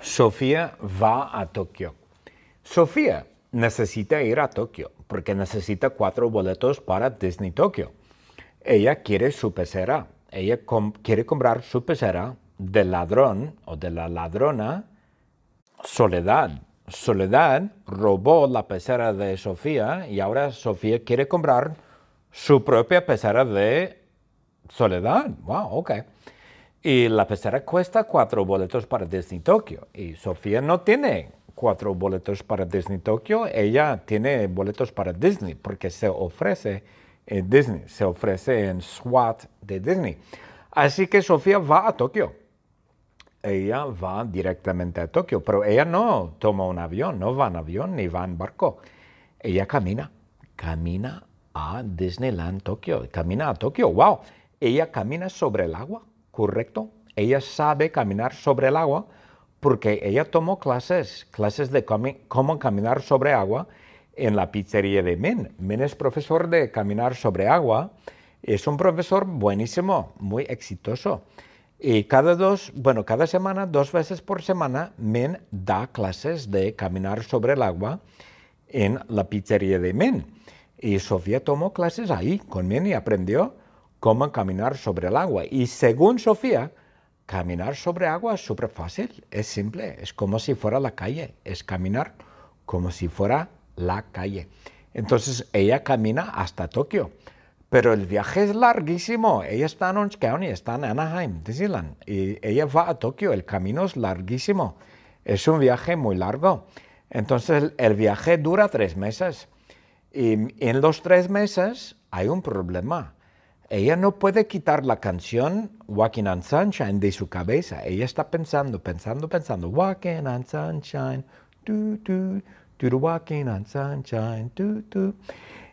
Sofía va a Tokio. Sofía necesita ir a Tokio porque necesita cuatro boletos para Disney Tokio. Ella quiere su pecera. Ella quiere comprar su pecera del ladrón o de la ladrona Soledad. Soledad robó la pecera de Sofía y ahora Sofía quiere comprar su propia pecera de Soledad. Wow, ok. Y la pecera cuesta cuatro boletos para Disney Tokio. Y Sofía no tiene cuatro boletos para Disney Tokio, ella tiene boletos para Disney porque se ofrece en Disney, se ofrece en SWAT de Disney. Así que Sofía va a Tokio. Ella va directamente a Tokio, pero ella no toma un avión, no va en avión ni va en barco. Ella camina, camina a Disneyland Tokio, camina a Tokio, wow. Ella camina sobre el agua ¿correcto? Ella sabe caminar sobre el agua porque ella tomó clases, clases de cómo caminar sobre agua en la pizzería de Min. Min es profesor de caminar sobre agua. Es un profesor buenísimo, muy exitoso. Y cada dos, bueno, cada semana, dos veces por semana, Min da clases de caminar sobre el agua en la pizzería de Min. Y Sofía tomó clases ahí con Min y aprendió cómo caminar sobre el agua. Y según Sofía, caminar sobre agua es súper fácil, es simple, es como si fuera la calle, es caminar como si fuera la calle. Entonces ella camina hasta Tokio, pero el viaje es larguísimo. Ella está en Orange County, está en Anaheim, Disneyland, y ella va a Tokio, el camino es larguísimo, es un viaje muy largo. Entonces el viaje dura tres meses y en los tres meses hay un problema ella no puede quitar la canción Walking on Sunshine de su cabeza. Ella está pensando, pensando, pensando, Walking on Sunshine, tu, tu, tu, Walking on Sunshine, tu, tu.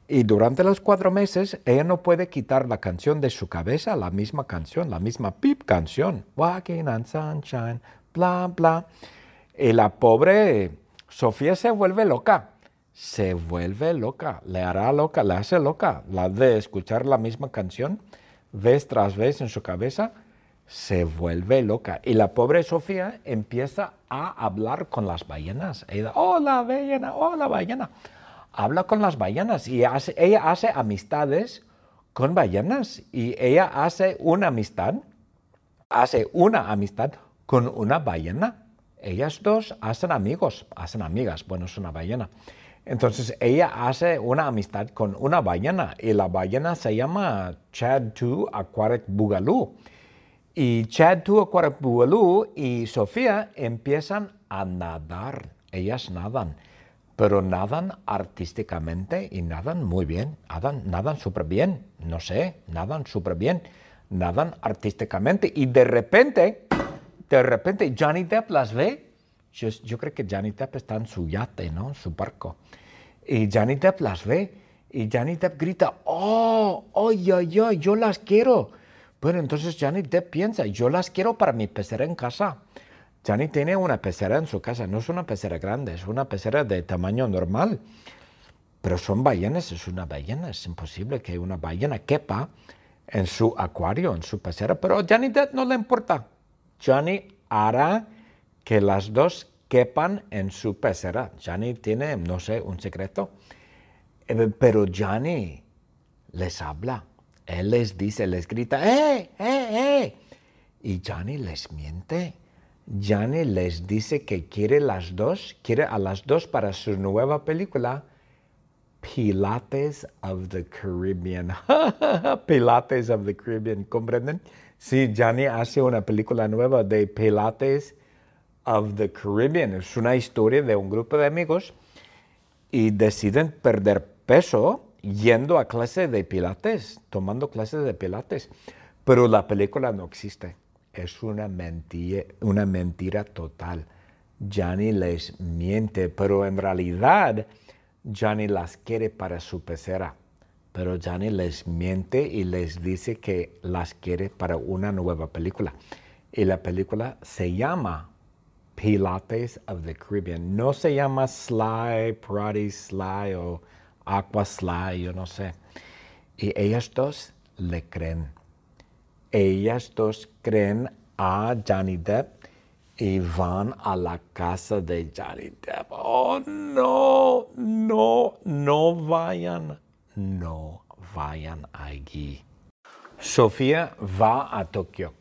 Y durante los cuatro meses, ella no puede quitar la canción de su cabeza, la misma canción, la misma pip canción, Walking on Sunshine, bla, bla. Y la pobre Sofía se vuelve loca se vuelve loca, le hará loca, le hace loca. La de escuchar la misma canción vez tras vez en su cabeza, se vuelve loca. Y la pobre Sofía empieza a hablar con las ballenas. Ella, hola ballena, hola ballena. Habla con las ballenas y hace, ella hace amistades con ballenas. Y ella hace una amistad, hace una amistad con una ballena. Ellas dos hacen amigos, hacen amigas. Bueno, es una ballena. Entonces ella hace una amistad con una ballena y la ballena se llama Chad 2 Aquatic Boogaloo. Y Chad 2 Aquatic Boogaloo y Sofía empiezan a nadar. Ellas nadan, pero nadan artísticamente y nadan muy bien. Nadan, nadan súper bien. No sé, nadan súper bien. Nadan artísticamente y de repente, de repente Johnny Depp las ve yo, creo que Johnny Depp está en su yate, ¿no? Su barco. Y Johnny Depp las ve y Johnny Depp grita, oh, ay, ay, ay, yo las quiero. Bueno, entonces Johnny Depp piensa, yo las quiero para mi pecera en casa. Johnny tiene una pecera en su casa, no es una pecera grande, es una pecera de tamaño normal. Pero son ballenas, es una ballena, es imposible que una ballena quepa en su acuario, en su pecera. Pero a Johnny Depp no le importa. Johnny hará que las dos quepan en su pecera. Johnny tiene, no sé, un secreto. Eh, pero Johnny les habla. Él les dice, les grita, ¡eh, eh, eh! Y Johnny les miente. Johnny les dice que quiere las dos, quiere a las dos para su nueva película, Pilates of the Caribbean. Pilates of the Caribbean, ¿comprenden? Sí, Johnny hace una película nueva de Pilates of the Caribbean. Es una historia de un grupo de amigos y deciden perder peso yendo a clase de pilates, tomando clases de pilates. Pero la película no existe. Es una mentira, una mentira total. Johnny les miente, pero en realidad Johnny las quiere para su pecera. Pero Johnny les miente y les dice que las quiere para una nueva película. Y la película se llama Pilates of the Caribbean. No se llama Sly, Pilates Sly o Aqua Sly, yo no sé. Y ellas dos le creen. Ellas dos creen a Johnny Depp y van a la casa de Johnny Depp. Oh, no, no, no vayan, no vayan allí. Sofía va a Tokio.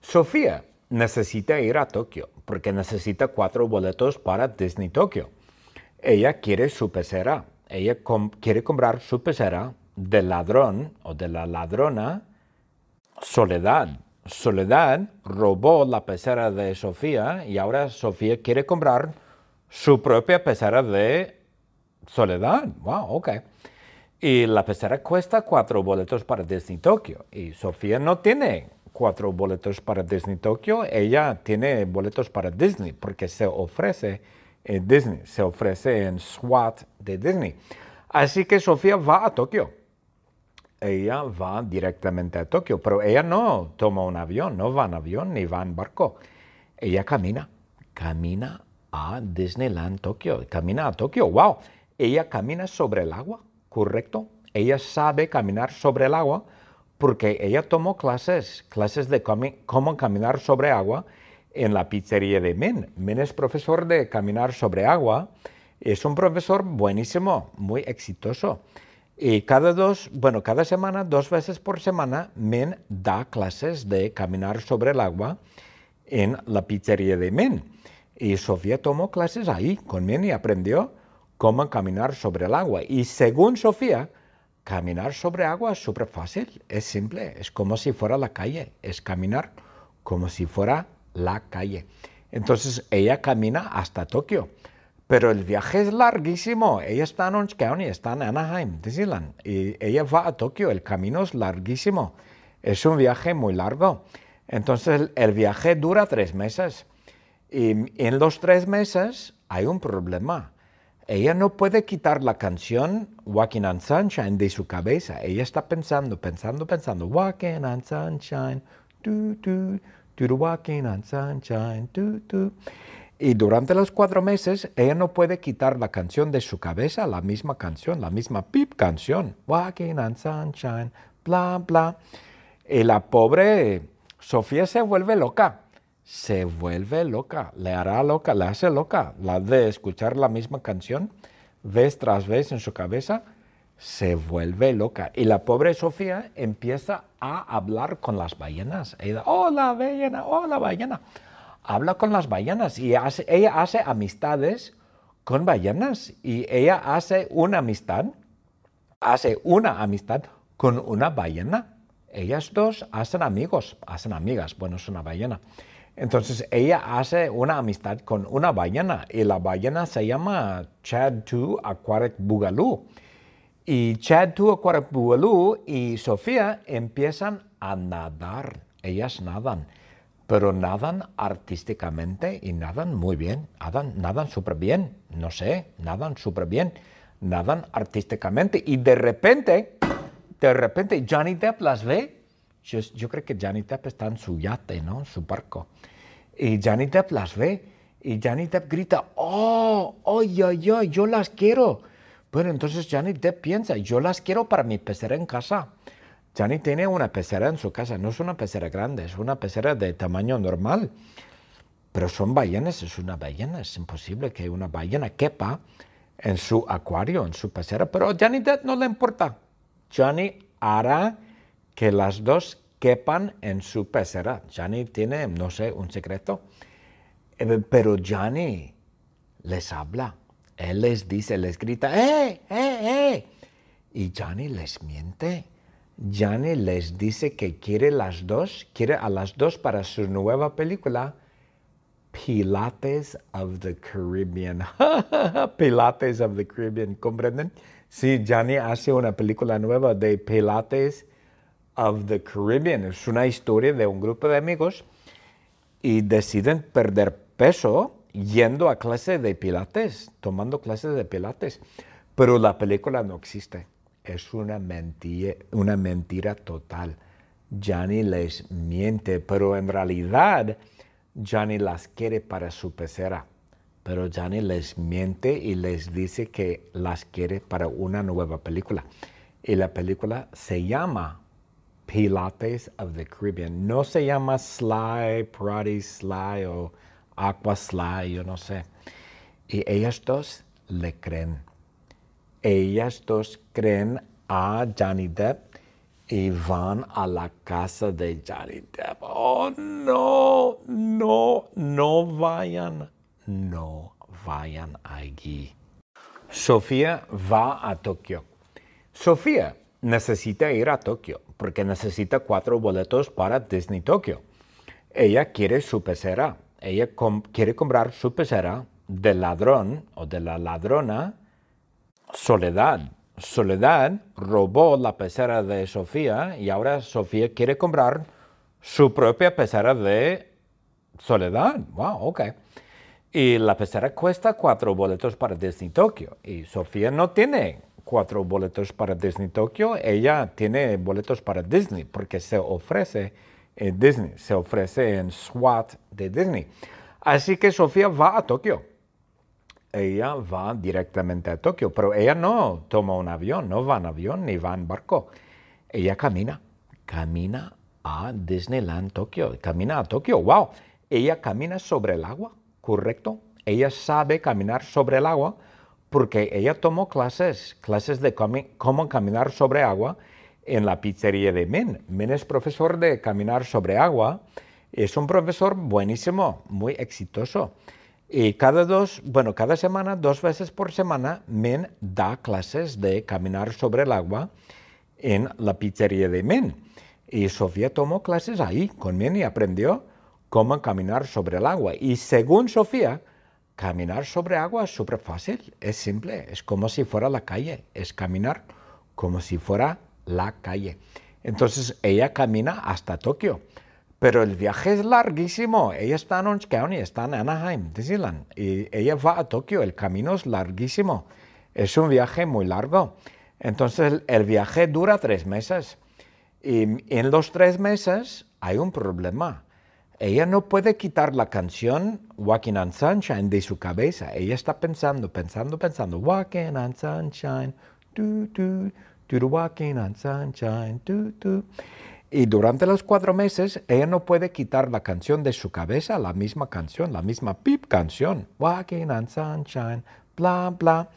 Sofía necesita ir a Tokio porque necesita cuatro boletos para Disney Tokio. Ella quiere su pecera. Ella quiere comprar su pecera del ladrón o de la ladrona Soledad. Soledad robó la pecera de Sofía y ahora Sofía quiere comprar su propia pecera de Soledad. Wow, ok. Y la pecera cuesta cuatro boletos para Disney Tokio. Y Sofía no tiene cuatro boletos para Disney Tokio, ella tiene boletos para Disney porque se ofrece en Disney, se ofrece en SWAT de Disney. Así que Sofía va a Tokio. Ella va directamente a Tokio, pero ella no toma un avión, no va en avión ni va en barco. Ella camina, camina a Disneyland Tokio, camina a Tokio. ¡Wow! Ella camina sobre el agua correcto. Ella sabe caminar sobre el agua porque ella tomó clases, clases de cómo caminar sobre agua en la pizzería de Min. Min es profesor de caminar sobre agua. Es un profesor buenísimo, muy exitoso. Y cada dos, bueno, cada semana, dos veces por semana, Min da clases de caminar sobre el agua en la pizzería de Min. Y Sofía tomó clases ahí con Min y aprendió cómo caminar sobre el agua. Y según Sofía, caminar sobre agua es súper fácil, es simple, es como si fuera la calle, es caminar como si fuera la calle. Entonces ella camina hasta Tokio, pero el viaje es larguísimo. Ella está en Orange County, está en Anaheim, Disneyland, y ella va a Tokio, el camino es larguísimo, es un viaje muy largo. Entonces el viaje dura tres meses y en los tres meses hay un problema ella no puede quitar la canción Walking on Sunshine de su cabeza. Ella está pensando, pensando, pensando, Walking on Sunshine, tu, tu, tu, Walking on Sunshine, tu, tu. Y durante los cuatro meses, ella no puede quitar la canción de su cabeza, la misma canción, la misma pip canción, Walking on Sunshine, bla, bla. Y la pobre Sofía se vuelve loca se vuelve loca, le hará loca, le hace loca, la de escuchar la misma canción vez tras vez en su cabeza, se vuelve loca. Y la pobre Sofía empieza a hablar con las ballenas. Hola ballena, hola ballena. Habla con las ballenas y ella hace amistades con ballenas y ella hace una amistad, hace una amistad con una ballena. Ellas dos hacen amigos, hacen amigas, bueno, es una ballena. Entonces ella hace una amistad con una ballena y la ballena se llama Chad 2 Aquatic Boogaloo. Y Chad 2 Aquatic Boogaloo y Sofía empiezan a nadar. Ellas nadan, pero nadan artísticamente y nadan muy bien. Nadan, nadan súper bien. No sé, nadan súper bien. Nadan artísticamente y de repente, de repente Johnny Depp las ve yo, creo que Johnny Depp está en su yate, ¿no? Su barco. Y Johnny Depp las ve y Johnny Depp grita, oh, ay, ay, ay, yo las quiero. Bueno, entonces Johnny Depp piensa, yo las quiero para mi pecera en casa. Johnny tiene una pecera en su casa, no es una pecera grande, es una pecera de tamaño normal. Pero son ballenas, es una ballena, es imposible que una ballena quepa en su acuario, en su pecera. Pero a Johnny Depp no le importa. Johnny hará que las dos quepan en su pecera. Johnny tiene, no sé, un secreto. Eh, pero Johnny les habla. Él les dice, les grita, ¡eh, eh, eh! Y Johnny les miente. Johnny les dice que quiere las dos, quiere a las dos para su nueva película, Pilates of the Caribbean. Pilates of the Caribbean, ¿comprenden? Sí, Johnny hace una película nueva de Pilates of the Caribbean. Es una historia de un grupo de amigos y deciden perder peso yendo a clase de pilates, tomando clases de pilates. Pero la película no existe. Es una mentira, una mentira total. Johnny les miente, pero en realidad Johnny las quiere para su pecera. Pero Johnny les miente y les dice que las quiere para una nueva película. Y la película se llama Pilates of the Caribbean. No se llama Sly, Pilates Sly o Aquaslide, yo no sé. Y ellas dos le creen. Ellas dos creen a Johnny Depp y van a la casa de Johnny Depp. Oh, no, no, no vayan, no vayan allí. Sofía va a Tokio. Sofía necesita ir a Tokio porque necesita cuatro boletos para Disney Tokio. Ella quiere su pecera. Ella quiere comprar su pecera del ladrón o de la ladrona Soledad. Soledad robó la pecera de Sofía y ahora Sofía quiere comprar su propia pecera de Soledad. Wow, ok. Y la pecera cuesta cuatro boletos para Disney Tokio. Y Sofía no tiene cuatro boletos para Disney Tokio. Ella tiene boletos para Disney porque se ofrece en Disney, se ofrece en SWAT de Disney. Así que Sofía va a Tokio ella va directamente a Tokio, pero ella no toma un avión, no va en avión ni va en barco. Ella camina, camina a Disneyland Tokio, camina a Tokio, wow. Ella camina sobre el agua, ¿correcto? Ella sabe caminar sobre el agua porque ella tomó clases, clases de cómo caminar sobre agua en la pizzería de Min. Min es profesor de caminar sobre agua, es un profesor buenísimo, muy exitoso. Y cada dos, bueno, cada semana, dos veces por semana, Min da clases de caminar sobre el agua en la pizzería de Min. Y Sofía tomó clases ahí con Min y aprendió cómo caminar sobre el agua. Y según Sofía, caminar sobre agua es súper fácil, es simple, es como si fuera la calle, es caminar como si fuera la calle. Entonces ella camina hasta Tokio. Pero el viaje es larguísimo. Ella está en Orange County, está en Anaheim, Disneyland. Y ella va a Tokio. El camino es larguísimo. Es un viaje muy largo. Entonces el, viaje dura tres meses. Y en los tres meses hay un problema. Ella no puede quitar la canción Walking on Sunshine de su cabeza. Ella está pensando, pensando, pensando. Walking on Sunshine. Do, do, do, walking on Sunshine. Do, do. Y durante los cuatro meses ella no puede quitar la canción de su cabeza, la misma canción, la misma pip canción. Walking on sunshine, bla, bla.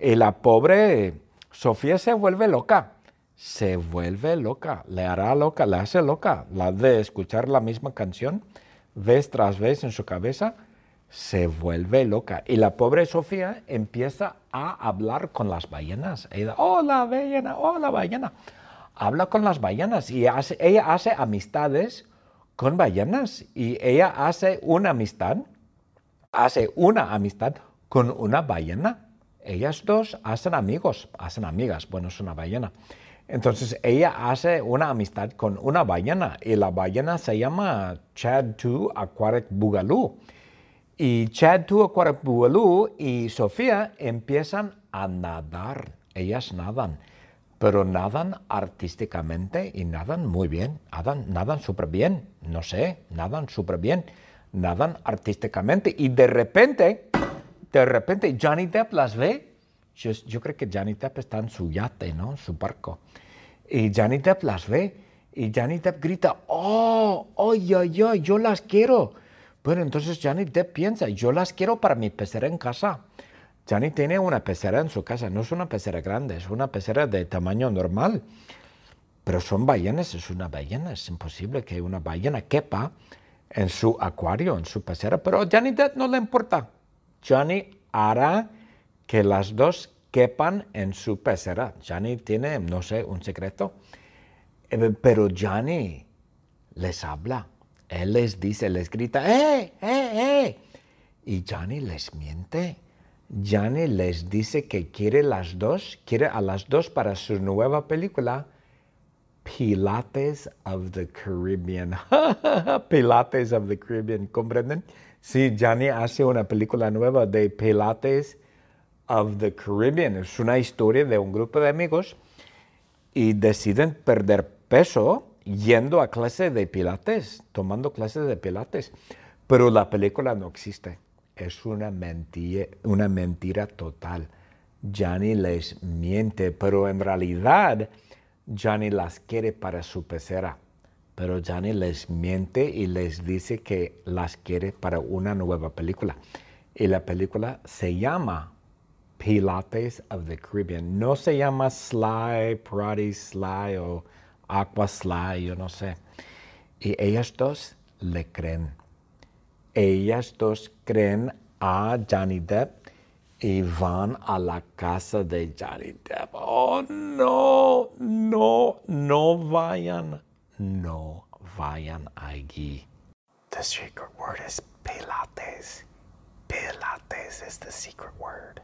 Y la pobre Sofía se vuelve loca. Se vuelve loca, le hará loca, le hace loca. La de escuchar la misma canción vez tras vez en su cabeza, se vuelve loca. Y la pobre Sofía empieza a hablar con las ballenas. Hola ballena, hola ballena habla con las ballenas y ella hace amistades con ballenas y ella hace una amistad, hace una amistad con una ballena. Ellas dos hacen amigos, hacen amigas, bueno, es una ballena. Entonces ella hace una amistad con una ballena y la ballena se llama Chad 2 Aquatic Boogaloo. Y Chad 2 Aquatic Boogaloo y Sofía empiezan a nadar, ellas nadan pero nadan artísticamente y nadan muy bien, nadan, nadan súper bien, no sé, nadan súper bien, nadan artísticamente. Y de repente, de repente Johnny Depp las ve, yo, creo que Johnny Depp está en su yate, ¿no? Su barco, y Johnny Depp las ve y Johnny Depp grita, oh, oye, oye, yo las quiero. Bueno, entonces Johnny Depp piensa, yo las quiero para mi pecera en casa. Johnny tiene una pecera en su casa, no es una pecera grande, es una pecera de tamaño normal. Pero son ballenas, es una ballena, es imposible que una ballena quepa en su acuario, en su pecera. Pero a Johnny Depp no le importa. Johnny hará que las dos quepan en su pecera. Johnny tiene, no sé, un secreto. Eh, pero Johnny les habla. Él les dice, les grita, ¡eh, eh, eh! Y Johnny les miente. Johnny les dice que quiere las dos, quiere a las dos para su nueva película, Pilates of the Caribbean. Pilates of the Caribbean, ¿comprenden? Sí, Johnny hace una película nueva de Pilates of the Caribbean. Es una historia de un grupo de amigos y deciden perder peso yendo a clase de Pilates, tomando clases de Pilates. Pero la película no existe es una mentira, una mentira total. Johnny les miente, pero en realidad Johnny las quiere para su pecera. pero Johnny les miente y les dice que las quiere para una nueva película. Y la película se llama Pilates of the Caribbean. No se llama Sly, Party Sly o Aqua Sly, yo no sé. Y ellas dos le creen. Ellas dos creen a Johnny Depp y van a la casa de Johnny Depp. Oh, no, no, no vayan, no vayan allí. The secret word is Pilates. Pilates is the secret word.